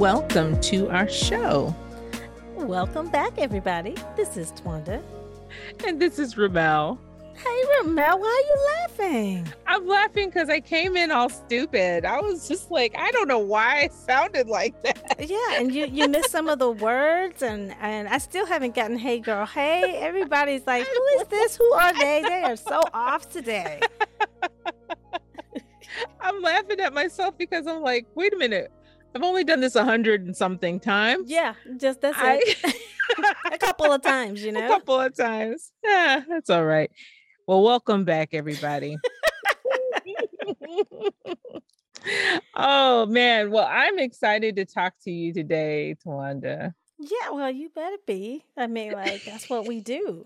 welcome to our show. Welcome back, everybody. This is Twanda. And this is Ramel. Hey, Ramel, why are you laughing? I'm laughing because I came in all stupid. I was just like, I don't know why I sounded like that. Yeah, and you, you missed some of the words, and, and I still haven't gotten hey, girl, hey. Everybody's like, who is this? Who are they? They are so off today. I'm laughing at myself because I'm like, wait a minute. I've only done this a hundred and something times. Yeah, just that's I... it. a couple of times, you know. A couple of times. Yeah, that's all right. Well, welcome back, everybody. oh man. Well, I'm excited to talk to you today, Twanda. Yeah, well, you better be. I mean, like that's what we do.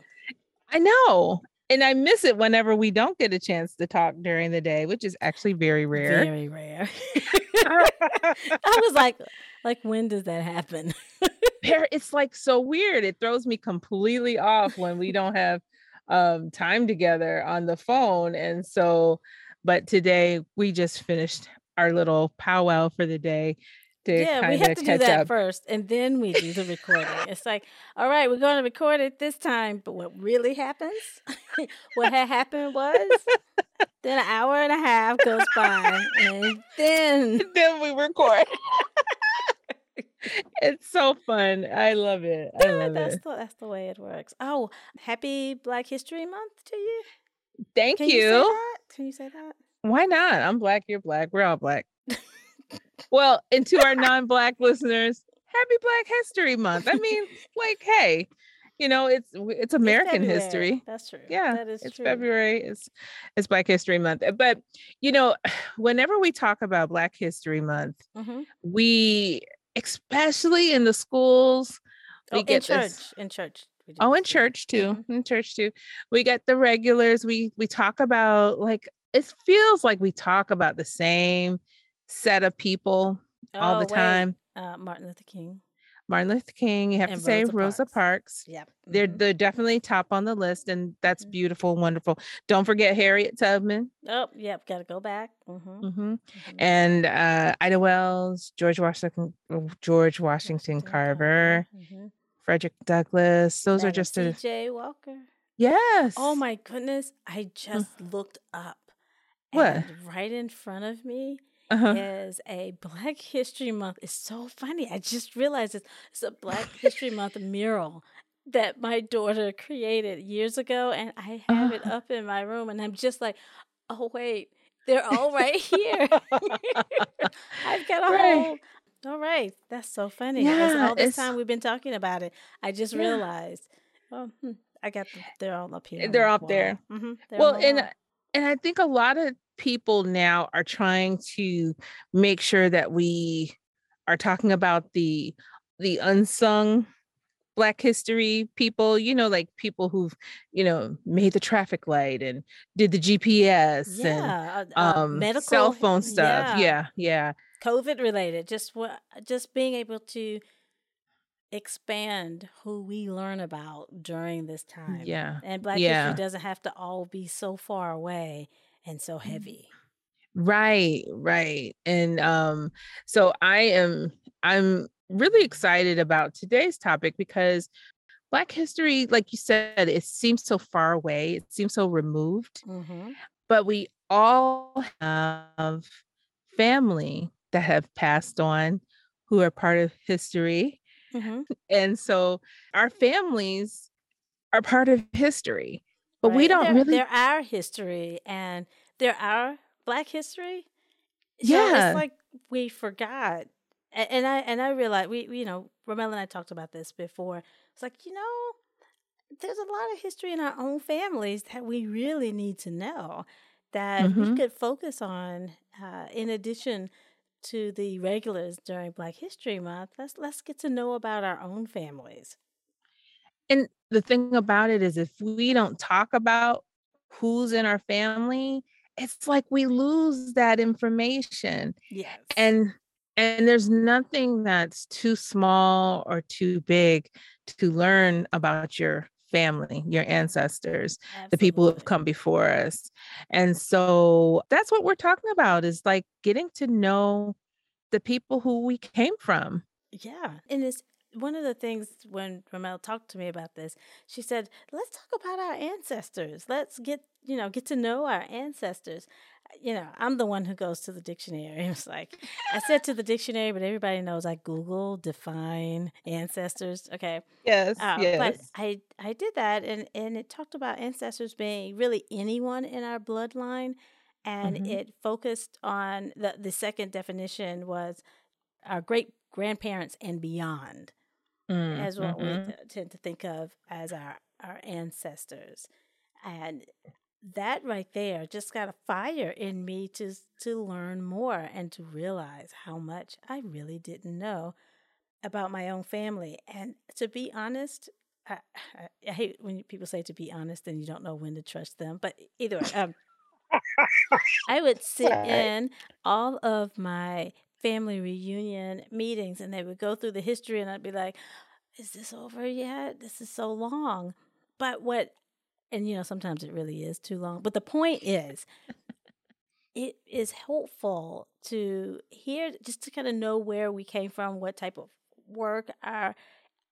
I know and I miss it whenever we don't get a chance to talk during the day, which is actually very rare. Very rare. I was like, like when does that happen? it's like so weird. It throws me completely off when we don't have um time together on the phone. And so, but today we just finished our little powwow for the day yeah, we have to do that up. first, and then we do the recording. it's like, all right, we're going to record it this time, but what really happens? what had happened was, then an hour and a half goes by, and then then we record. it's so fun. I love it. I love that's it. The, that's the way it works. Oh, happy Black History Month to you. Thank Can you. you Can you say that? Why not? I'm black. You're black. We're all black. Well, and to our non-black listeners, happy Black History Month. I mean, like, hey, you know, it's it's American it's history. That's true. Yeah, that is it's true. February. It's it's Black History Month. Uh, but you know, whenever we talk about Black History Month, mm-hmm. we especially in the schools, we oh, get in church. This, in church. Oh, in church too. Mm-hmm. In church too. We get the regulars. We we talk about like it feels like we talk about the same set of people oh, all the time. Uh, Martin Luther King. Martin Luther King. You have and to say Rosa, Rosa Parks. Parks. Yep. Mm-hmm. They're they're definitely top on the list, and that's mm-hmm. beautiful, wonderful. Don't forget Harriet Tubman. Oh, yep, got to go back. Mm-hmm. mm-hmm. mm-hmm. And uh, Ida Wells, George Washington, George Washington, Washington Carver, mm-hmm. Frederick Douglass. Those Madam are just a Walker. Yes. Oh my goodness! I just looked up. What? right in front of me uh-huh. is a Black History Month. It's so funny. I just realized it's, it's a Black History Month mural that my daughter created years ago, and I have uh-huh. it up in my room, and I'm just like, oh wait, they're all right here. I've got a right. whole. All right, that's so funny. Yeah, all this time we've been talking about it, I just yeah. realized. Oh, hmm, I got them. They're all up here. They're up there. Mm-hmm, they're well, and and I think a lot of people now are trying to make sure that we are talking about the the unsung black history people you know like people who've you know made the traffic light and did the gps yeah, and uh, uh, um medical cell phone stuff yeah yeah, yeah. covid related just what just being able to expand who we learn about during this time yeah and black yeah. history doesn't have to all be so far away and so mm. heavy. Right, right. And um so I am I'm really excited about today's topic because Black history, like you said, it seems so far away, it seems so removed, mm-hmm. but we all have family that have passed on who are part of history. Mm-hmm. And so our families are part of history but right. we don't they're, really. They're our history, and they're our Black history. So yeah, it's like we forgot, and, and I and I realized we, we, you know, Ramel and I talked about this before. It's like you know, there's a lot of history in our own families that we really need to know that mm-hmm. we could focus on uh, in addition to the regulars during Black History Month. Let's let's get to know about our own families. And the thing about it is, if we don't talk about who's in our family, it's like we lose that information. Yes. And and there's nothing that's too small or too big to learn about your family, your ancestors, Absolutely. the people who have come before us. And so that's what we're talking about is like getting to know the people who we came from. Yeah. And it's one of the things when Ramel talked to me about this, she said, "Let's talk about our ancestors. Let's get you know get to know our ancestors." You know, I'm the one who goes to the dictionary. It's like I said to the dictionary, but everybody knows I Google define ancestors. Okay. Yes. Uh, yes. But I I did that, and and it talked about ancestors being really anyone in our bloodline, and mm-hmm. it focused on the the second definition was our great grandparents and beyond mm, as what mm-hmm. we tend to think of as our, our ancestors. And that right there just got a fire in me to to learn more and to realize how much I really didn't know about my own family. And to be honest, I, I, I hate when people say to be honest and you don't know when to trust them. But either way, um, I would sit in all of my family reunion meetings and they would go through the history and I'd be like, is this over yet? This is so long. But what, and you know, sometimes it really is too long. But the point is, it is helpful to hear, just to kind of know where we came from, what type of work our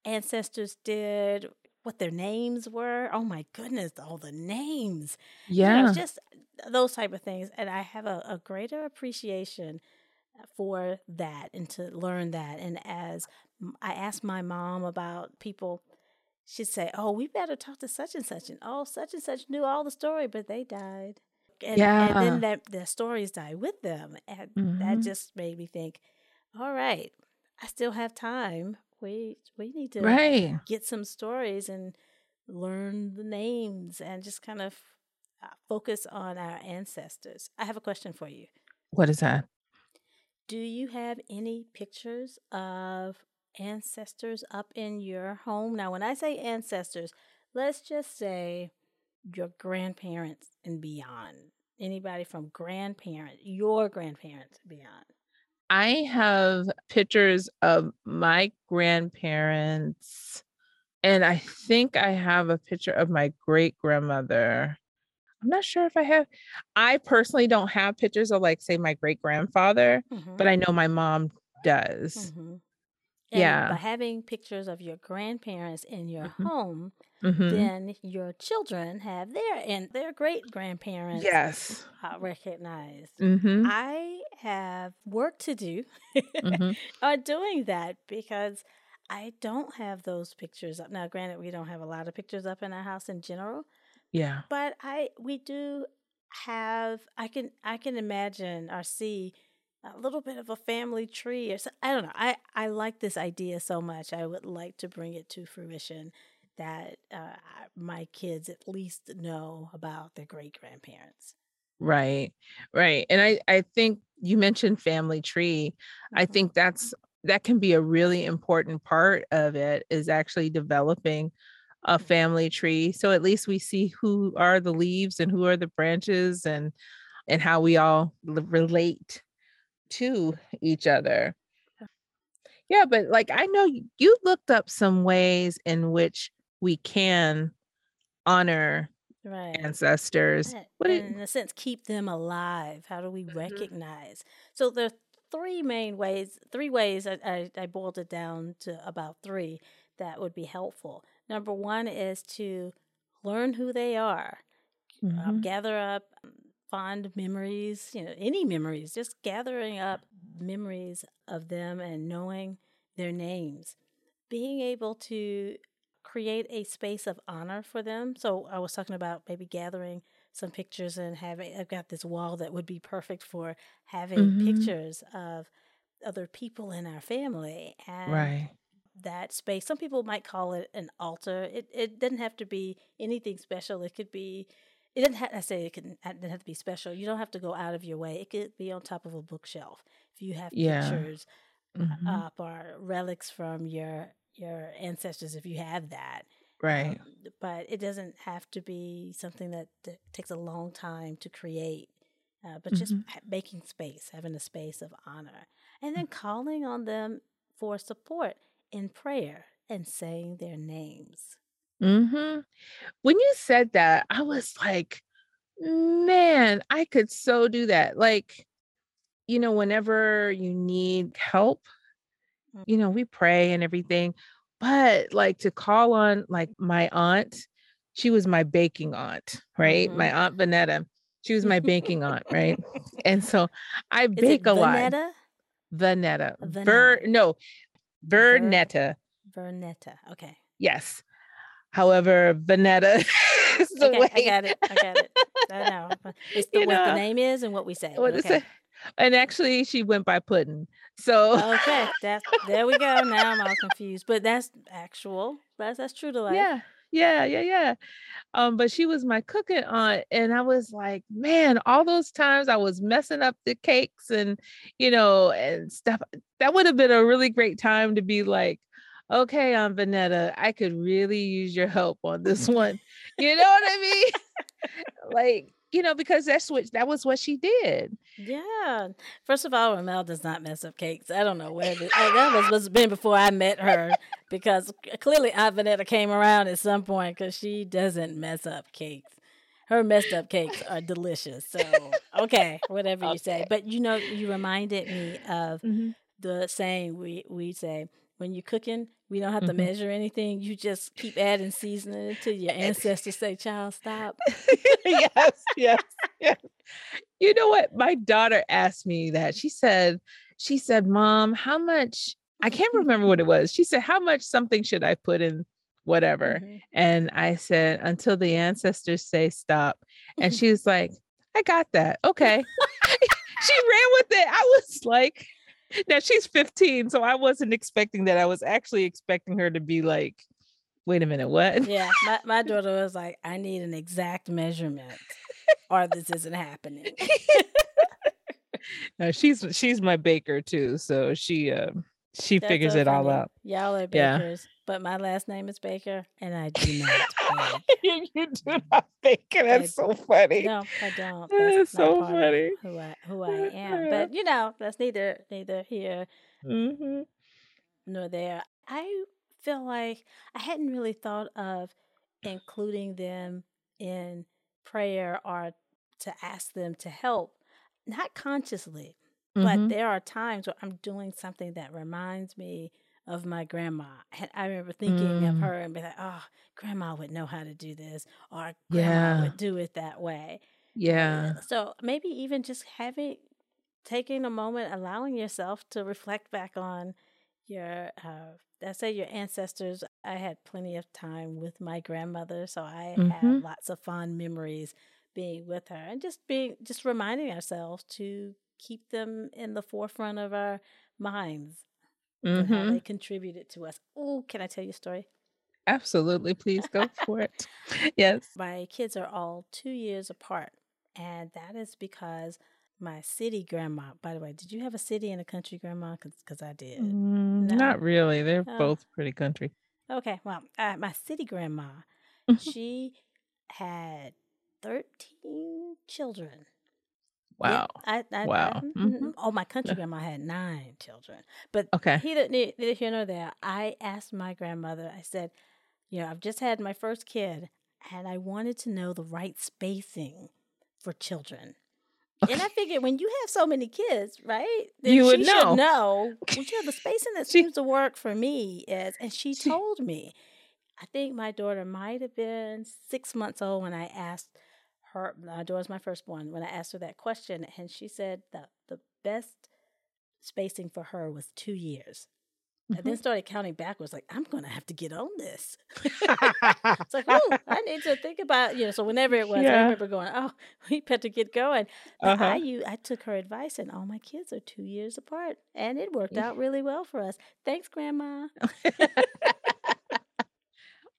ancestors did, what their names were. Oh my goodness, all the names. Yeah. You know, just those type of things. And I have a, a greater appreciation uh, for that and to learn that. And as I asked my mom about people, she'd say, "Oh, we better talk to such and such," and oh, such and such knew all the story, but they died. And, yeah. and then that the stories die with them, and mm-hmm. that just made me think, all right, I still have time. We we need to right. get some stories and learn the names and just kind of uh, focus on our ancestors. I have a question for you. What is that? Do you have any pictures of ancestors up in your home? Now, when I say ancestors, let's just say your grandparents and beyond. Anybody from grandparent, your grandparents beyond. I have pictures of my grandparents, and I think I have a picture of my great grandmother. I'm not sure if I have. I personally don't have pictures of like say my great grandfather, mm-hmm. but I know my mom does. Mm-hmm. Yeah. By having pictures of your grandparents in your mm-hmm. home, mm-hmm. then your children have their and their great grandparents. Yes. Uh, recognized. Mm-hmm. I have work to do mm-hmm. on doing that because I don't have those pictures up. Now, granted, we don't have a lot of pictures up in our house in general. Yeah. But I we do have I can I can imagine or see a little bit of a family tree or so, I don't know. I I like this idea so much. I would like to bring it to fruition that uh, my kids at least know about their great grandparents. Right. Right. And I I think you mentioned family tree. Mm-hmm. I think that's that can be a really important part of it is actually developing a family tree so at least we see who are the leaves and who are the branches and and how we all relate to each other yeah but like i know you looked up some ways in which we can honor right. ancestors what in a sense keep them alive how do we mm-hmm. recognize so there are three main ways three ways I, I, I boiled it down to about three that would be helpful Number one is to learn who they are, um, mm-hmm. um, gather up fond memories, you know, any memories, just gathering up memories of them and knowing their names. Being able to create a space of honor for them. So I was talking about maybe gathering some pictures and having I've got this wall that would be perfect for having mm-hmm. pictures of other people in our family and right that space. Some people might call it an altar. It it doesn't have to be anything special. It could be. It doesn't have. I say it, can, it doesn't have to be special. You don't have to go out of your way. It could be on top of a bookshelf. If you have yeah. pictures mm-hmm. up or relics from your your ancestors, if you have that, right. Um, but it doesn't have to be something that, that takes a long time to create. Uh, but mm-hmm. just making space, having a space of honor, and then calling on them for support in prayer and saying their names. Mm-hmm. When you said that, I was like, man, I could so do that. Like, you know, whenever you need help, you know, we pray and everything. But like to call on like my aunt, she was my baking aunt, right? Mm-hmm. My aunt Vanetta. She was my baking aunt, right? And so I bake a Vanetta? lot. Vanetta? Vanetta. Ver no, Vernetta. Vernetta. Okay. Yes. However, Vanetta is the okay, way. I got it. I got it. I know. It's the, you what the name is and what we say. What okay. And actually, she went by Puddin. So okay, that's there we go. Now I'm all confused, but that's actual. That's that's true to life. Yeah, yeah, yeah, yeah. Um, but she was my cooking aunt, and I was like, man, all those times I was messing up the cakes and you know and stuff. That would have been a really great time to be like, okay, Aunt Vanetta, I could really use your help on this one. You know what I mean? like, you know, because that's what that was what she did. Yeah. First of all, Ramel does not mess up cakes. I don't know where this, that was was been before I met her because clearly Aunt Vanetta came around at some point because she doesn't mess up cakes. Her messed up cakes are delicious. So okay, whatever okay. you say. But you know, you reminded me of mm-hmm. the saying we we say when you're cooking, we don't have to mm-hmm. measure anything. You just keep adding seasoning until your ancestors say, "Child, stop." yes, yes, yes. You know what? My daughter asked me that. She said, "She said, Mom, how much?" I can't remember what it was. She said, "How much something should I put in whatever?" Mm-hmm. And I said, "Until the ancestors say stop." And she was like, "I got that. Okay." she ran with it. I was like now she's 15, so I wasn't expecting that. I was actually expecting her to be like, wait a minute, what? Yeah, my, my daughter was like, I need an exact measurement or this isn't happening. no, she's she's my baker too, so she uh she That's figures so it all out. Y'all are bakers, yeah. but my last name is Baker, and I do not you do not bake. That's I, so funny. No, I don't. That's, that's so funny. Who I who I am, but you know, that's neither neither here mm-hmm. nor there. I feel like I hadn't really thought of including them in prayer or to ask them to help, not consciously Mm-hmm. But there are times where I'm doing something that reminds me of my grandma. And I remember thinking mm. of her and be like, oh, grandma would know how to do this, or grandma yeah. would do it that way. Yeah. So maybe even just having, taking a moment, allowing yourself to reflect back on your, uh, let's say your ancestors. I had plenty of time with my grandmother, so I mm-hmm. have lots of fond memories being with her and just being, just reminding ourselves to keep them in the forefront of our minds mm-hmm. how mm-hmm. they contributed to us. Oh, can I tell you a story? Absolutely. Please go for it. Yes. My kids are all two years apart. And that is because my city grandma, by the way, did you have a city and a country grandma? Because I did. Mm, no? Not really. They're oh. both pretty country. Okay. Well, uh, my city grandma, she had 13 children. Wow. Yeah, I, I, wow. I, mm-hmm. mm-hmm. Oh, my country grandma had nine children. But okay. he didn't need, neither here nor there. I asked my grandmother, I said, you know, I've just had my first kid and I wanted to know the right spacing for children. Okay. And I figured when you have so many kids, right? you would know. know. Well, you know, the spacing that she, seems to work for me is, and she, she told me, I think my daughter might have been six months old when I asked her my daughter's my firstborn when I asked her that question, and she said that the best spacing for her was two years. Mm-hmm. And then started counting backwards, like, I'm gonna have to get on this. it's like, oh, I need to think about, you know. So whenever it was, yeah. I remember going, Oh, we better get going. uh-huh. I you I took her advice and all my kids are two years apart. And it worked out really well for us. Thanks, Grandma.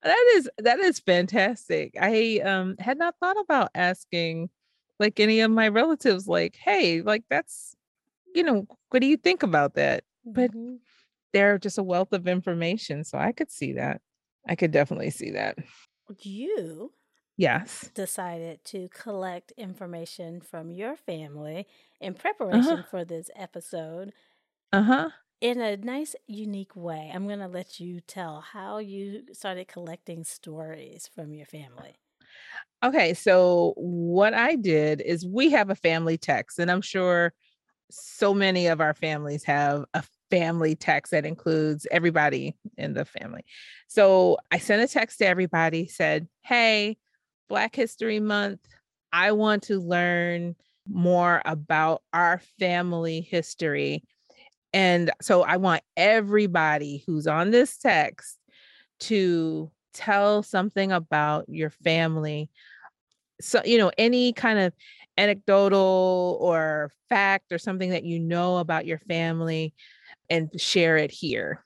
That is that is fantastic. I um had not thought about asking like any of my relatives like, "Hey, like that's you know, what do you think about that?" But mm-hmm. they're just a wealth of information, so I could see that. I could definitely see that. You yes decided to collect information from your family in uh-huh. preparation uh-huh. for this episode. Uh-huh in a nice, unique way. I'm going to let you tell how you started collecting stories from your family. Okay, so what I did is we have a family text, and I'm sure so many of our families have a family text that includes everybody in the family. So I sent a text to everybody, said, Hey, Black History Month, I want to learn more about our family history. And so I want everybody who's on this text to tell something about your family. So, you know, any kind of anecdotal or fact or something that you know about your family and share it here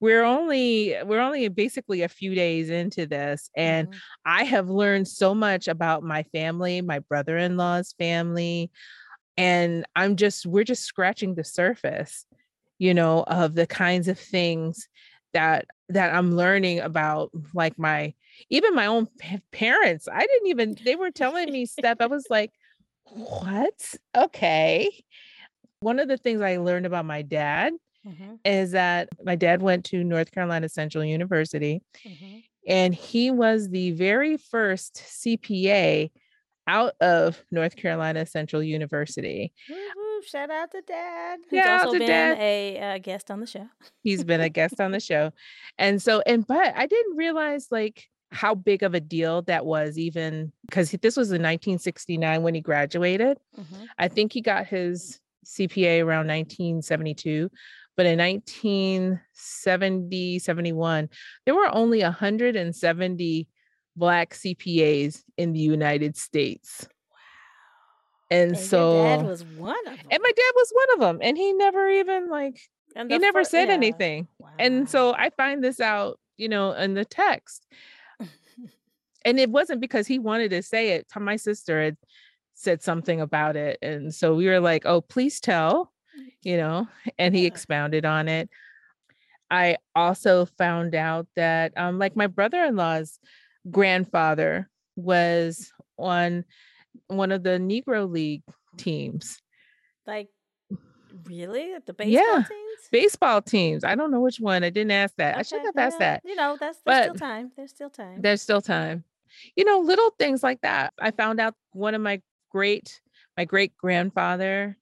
we're only we're only basically a few days into this and mm-hmm. i have learned so much about my family my brother-in-law's family and i'm just we're just scratching the surface you know of the kinds of things that that i'm learning about like my even my own parents i didn't even they were telling me stuff i was like what? Okay. One of the things I learned about my dad mm-hmm. is that my dad went to North Carolina Central University mm-hmm. and he was the very first CPA out of North Carolina Central University. Woo-hoo, shout out to dad. Who's also been dad. a uh, guest on the show. He's been a guest on the show. And so, and but I didn't realize like how big of a deal that was even because this was in 1969 when he graduated mm-hmm. i think he got his cpa around 1972 but in 1970 71 there were only 170 black cpas in the united states wow and, and so dad was one of them and my dad was one of them and he never even like he never fir- said yeah. anything wow. and so i find this out you know in the text and it wasn't because he wanted to say it. My sister had said something about it. And so we were like, oh, please tell, you know, and he expounded on it. I also found out that, um, like, my brother in law's grandfather was on one of the Negro League teams. Like, really? At the baseball yeah. teams? Baseball teams. I don't know which one. I didn't ask that. Okay. I should have asked that. You know, that's there's but still time. There's still time. There's still time you know, little things like that. I found out one of my great, my great grandfather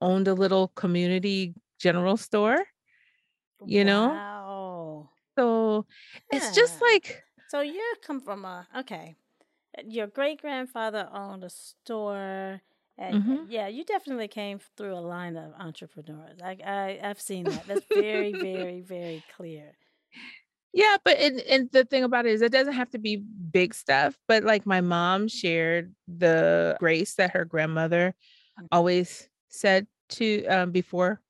owned a little community general store, you wow. know? So yeah. it's just like. So you come from a, okay. Your great grandfather owned a store. And mm-hmm. yeah, you definitely came through a line of entrepreneurs. I, I I've seen that. That's very, very, very clear. Yeah, but and, and the thing about it is it doesn't have to be big stuff, but like my mom shared the grace that her grandmother mm-hmm. always said to um, before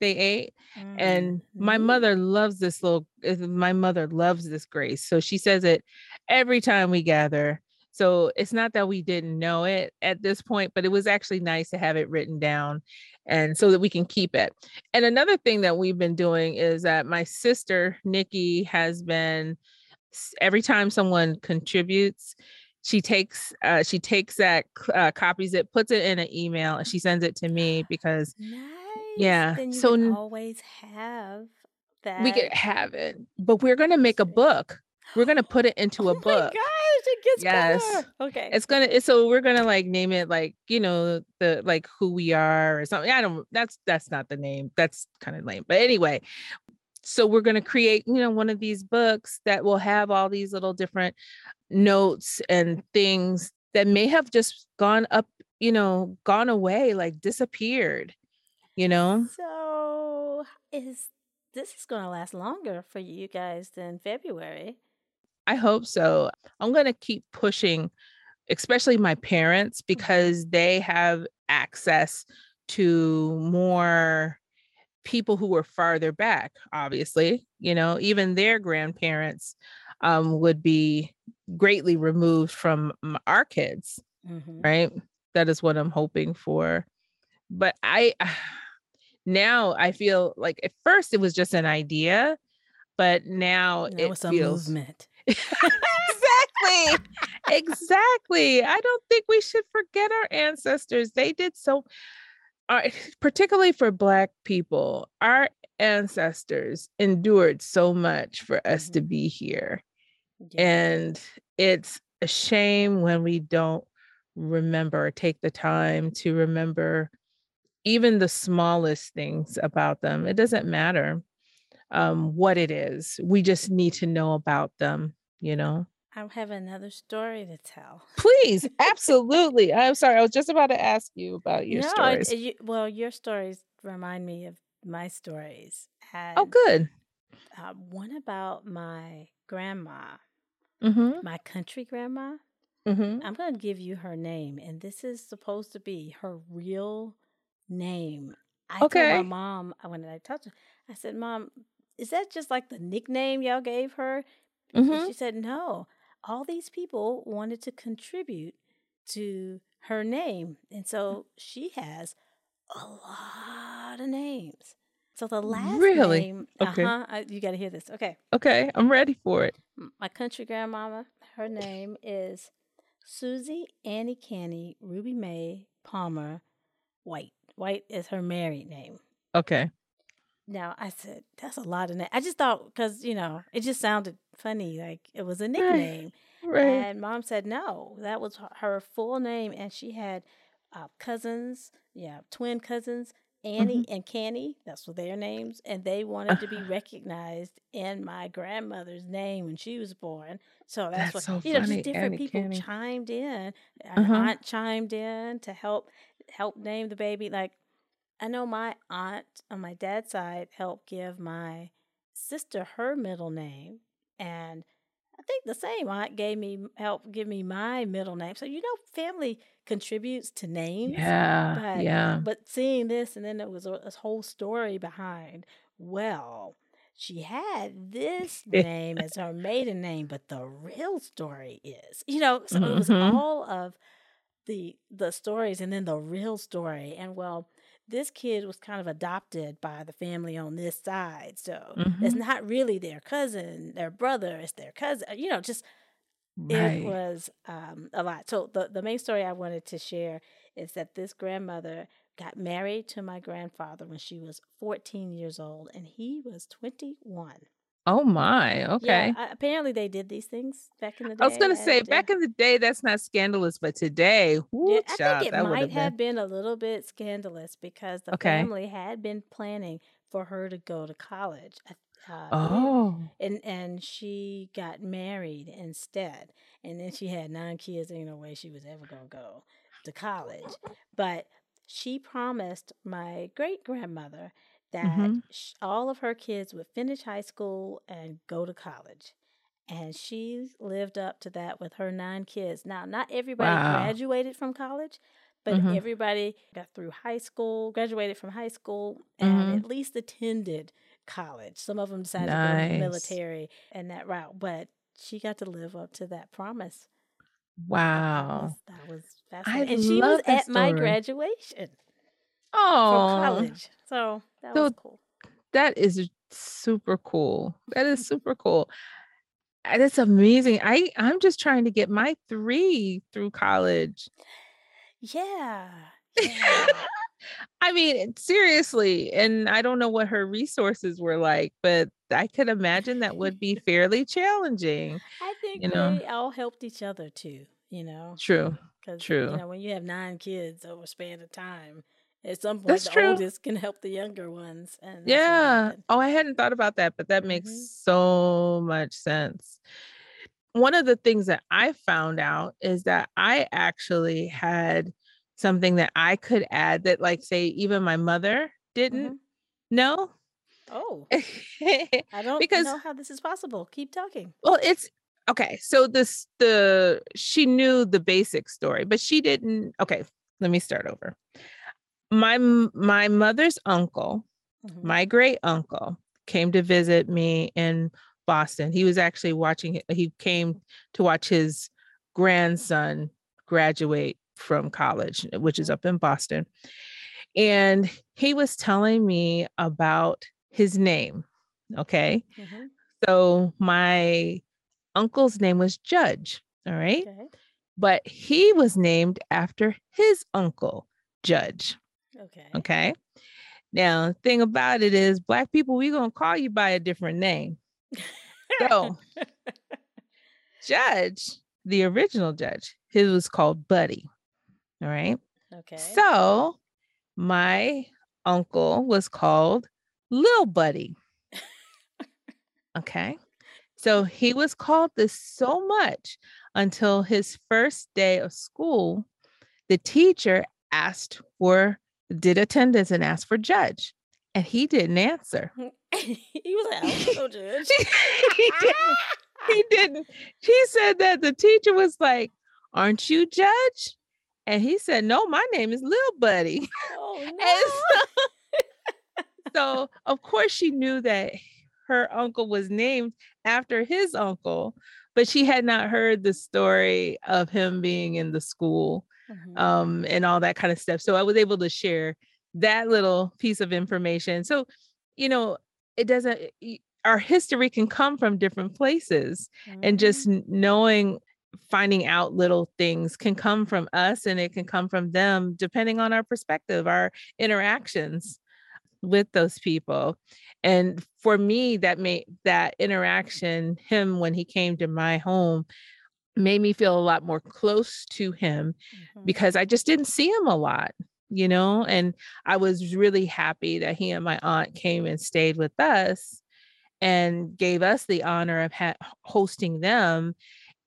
they ate. Mm-hmm. And my mm-hmm. mother loves this little my mother loves this grace. So she says it every time we gather. So it's not that we didn't know it at this point, but it was actually nice to have it written down and so that we can keep it. And another thing that we've been doing is that my sister Nikki has been every time someone contributes, she takes uh, she takes that uh, copies it, puts it in an email, and she sends it to me because nice. Yeah. so always have that. We could have it, but we're gonna make a book. We're gonna put it into a oh book. oh book it gets yes. better. Okay. It's gonna so we're gonna like name it like, you know, the like who we are or something. I don't that's that's not the name. That's kind of lame. But anyway, so we're gonna create, you know, one of these books that will have all these little different notes and things that may have just gone up, you know, gone away, like disappeared, you know. So is this is gonna last longer for you guys than February. I hope so. I'm going to keep pushing, especially my parents, mm-hmm. because they have access to more people who were farther back, obviously. You know, even their grandparents um, would be greatly removed from our kids, mm-hmm. right? That is what I'm hoping for. But I, now I feel like at first it was just an idea, but now, now it feels a movement exactly. exactly. I don't think we should forget our ancestors. They did so uh, particularly for black people. Our ancestors endured so much for us mm-hmm. to be here. Yeah. And it's a shame when we don't remember take the time to remember even the smallest things about them. It doesn't matter um, what it is. We just need to know about them, you know? I have another story to tell. Please, absolutely. I'm sorry. I was just about to ask you about your no, stories. you, well, your stories remind me of my stories. Oh, and, oh, good. Uh, one about my grandma, mm-hmm. my country grandma. Mm-hmm. I'm going to give you her name, and this is supposed to be her real name. I okay. told my mom uh, when I talked to her, I said, Mom, is that just like the nickname y'all gave her? Mm-hmm. She said, No. All these people wanted to contribute to her name. And so she has a lot of names. So the last really? name, okay. uh-huh, you got to hear this. Okay. Okay, I'm ready for it. My country grandmama, her name is Susie Annie Canny Ruby Mae Palmer White. White is her married name. Okay. Now I said that's a lot of names. I just thought because you know it just sounded funny, like it was a nickname. Right. And mom said no, that was her full name, and she had uh, cousins, yeah, twin cousins, Annie mm-hmm. and Canny. That's what their names, and they wanted to be recognized in my grandmother's name when she was born. So that's, that's what so you know. Just different Annie people Canny. chimed in. Uh-huh. aunt chimed in to help help name the baby. Like I know my aunt on my dad's side helped give my sister her middle name, and I think the same aunt gave me help give me my middle name. So you know, family contributes to names. Yeah, but, yeah. But seeing this, and then there was a, a whole story behind. Well, she had this name as her maiden name, but the real story is, you know, so mm-hmm. it was mm-hmm. all of the the stories and then the real story. And well, this kid was kind of adopted by the family on this side. So mm-hmm. it's not really their cousin, their brother, it's their cousin. You know, just right. it was um, a lot. So the, the main story I wanted to share is that this grandmother got married to my grandfather when she was 14 years old and he was 21. Oh my. Okay. Yeah, apparently they did these things back in the day. I was going to say back in the day that's not scandalous, but today, whoo, yeah, I child, think it might have been. been. a little bit scandalous because the okay. family had been planning for her to go to college. Uh, oh. And and she got married instead. And then she had nine kids. Ain't no way she was ever going to go to college. But she promised my great grandmother that mm-hmm. all of her kids would finish high school and go to college. And she lived up to that with her nine kids. Now, not everybody wow. graduated from college, but mm-hmm. everybody got through high school, graduated from high school, and mm-hmm. at least attended college. Some of them decided nice. to go the military and that route, but she got to live up to that promise. Wow. That was, that was fascinating. I and she was at story. my graduation. Oh, from college. So that so was cool. That is super cool. That is super cool. Ah, that's amazing. I I'm just trying to get my three through college. Yeah. yeah. I mean, seriously, and I don't know what her resources were like, but I could imagine that would be fairly challenging. I think you know? they all helped each other too, you know. True. True. You know, when you have nine kids over a span of time, at some point, That's the true. oldest can help the younger ones. And yeah. Oh, I hadn't thought about that, but that mm-hmm. makes so much sense. One of the things that I found out is that I actually had something that I could add that, like, say, even my mother didn't mm-hmm. know. Oh, I don't because, know how this is possible. Keep talking. Well, it's okay. So this the she knew the basic story, but she didn't. Okay, let me start over my my mother's uncle, mm-hmm. my great uncle, came to visit me in Boston. He was actually watching. He came to watch his grandson graduate from college, which is mm-hmm. up in Boston, and he was telling me about his name. Okay, mm-hmm. so my uncle's name was Judge. All right. Okay. But he was named after his uncle, Judge. Okay. Okay. Now, thing about it is, black people, we gonna call you by a different name. So, Judge, the original judge, his was called Buddy. All right. Okay. So, my uncle was called Lil Buddy. Okay. So he was called this so much until his first day of school, the teacher asked for, did attendance and asked for judge. And he didn't answer. he was like, I know, judge. he, didn't, he didn't. Said that the teacher was like, Aren't you judge? And he said, No, my name is Lil Buddy. Oh, no. so, so, of course, she knew that her uncle was named after his uncle, but she had not heard the story of him being in the school mm-hmm. um, and all that kind of stuff. So I was able to share that little piece of information. So, you know, it doesn't, our history can come from different places mm-hmm. and just knowing finding out little things can come from us and it can come from them depending on our perspective our interactions with those people and for me that made that interaction him when he came to my home made me feel a lot more close to him mm-hmm. because i just didn't see him a lot you know and i was really happy that he and my aunt came and stayed with us and gave us the honor of ha- hosting them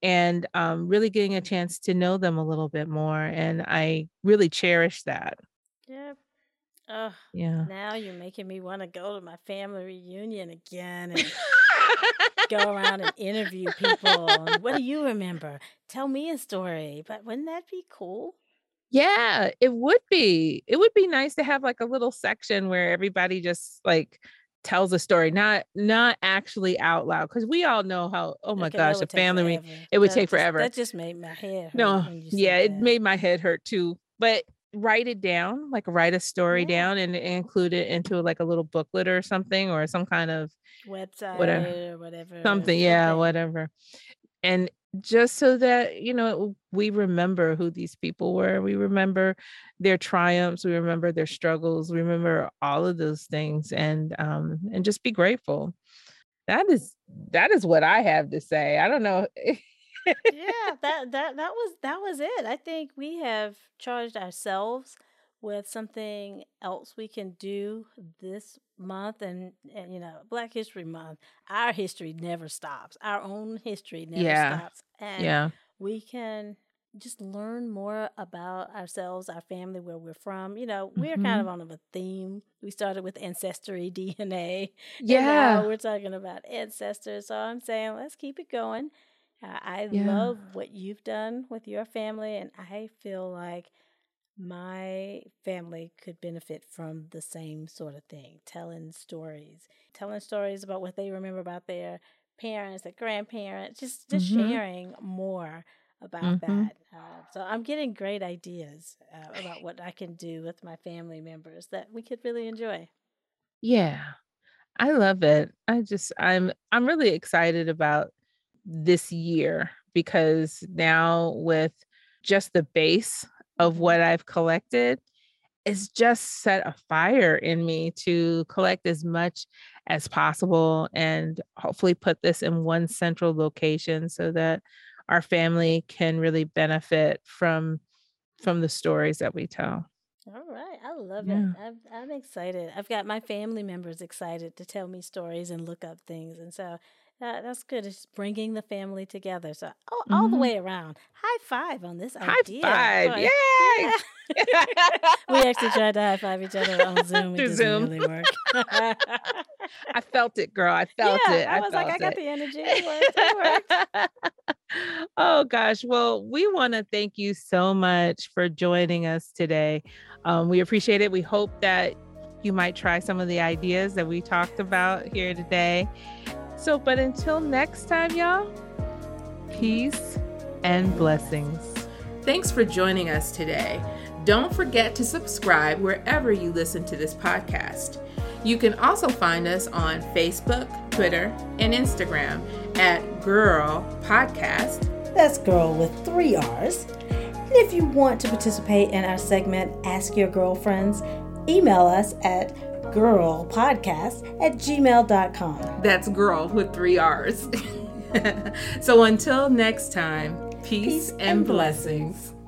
and um, really getting a chance to know them a little bit more and i really cherish that yeah Oh, yeah. Now you're making me want to go to my family reunion again and go around and interview people. what do you remember? Tell me a story. But wouldn't that be cool? Yeah, it would be. It would be nice to have like a little section where everybody just like tells a story, not not actually out loud, because we all know how. Oh my okay, gosh, a family it would that take just, forever. That just made my head. no, yeah, it made my head hurt too. But write it down, like write a story yeah. down and include it into like a little booklet or something or some kind of website whatever, or whatever. Something, yeah, whatever. And just so that, you know, we remember who these people were. We remember their triumphs, we remember their struggles, we remember all of those things and um and just be grateful. That is that is what I have to say. I don't know yeah, that that that was that was it. I think we have charged ourselves with something else we can do this month and, and you know black history month our history never stops our own history never yeah. stops and yeah. we can just learn more about ourselves our family where we're from you know we're mm-hmm. kind of on a theme we started with ancestry dna yeah we're talking about ancestors so i'm saying let's keep it going I yeah. love what you've done with your family, and I feel like my family could benefit from the same sort of thing telling stories, telling stories about what they remember about their parents, their grandparents, just, just mm-hmm. sharing more about mm-hmm. that. Uh, so I'm getting great ideas uh, about what I can do with my family members that we could really enjoy. Yeah. I love it. I just I'm I'm really excited about this year because now with just the base of what I've collected, it's just set a fire in me to collect as much as possible and hopefully put this in one central location so that our family can really benefit from from the stories that we tell. All right, I love yeah. it. I'm, I'm excited. I've got my family members excited to tell me stories and look up things, and so that, that's good. It's bringing the family together. So all, mm-hmm. all the mm-hmm. way around. High five on this idea. high. Five. Yay! Yeah. we actually tried to high five each other on Zoom. It Zoom. really work. I felt it, girl. I felt yeah, it. I, I was like, I got the energy. It worked. It worked. oh gosh. Well, we want to thank you so much for joining us today. Um, we appreciate it. We hope that you might try some of the ideas that we talked about here today. So, but until next time, y'all, peace and blessings. Thanks for joining us today. Don't forget to subscribe wherever you listen to this podcast. You can also find us on Facebook, Twitter, and Instagram at Girrrl Podcast. That's girl with three R's. And if you want to participate in our segment, Ask Your Girlfriends, email us at girrrlpodcast at gmail.com. That's girl with three R's. so until next time, peace, peace and, and blessings. blessings.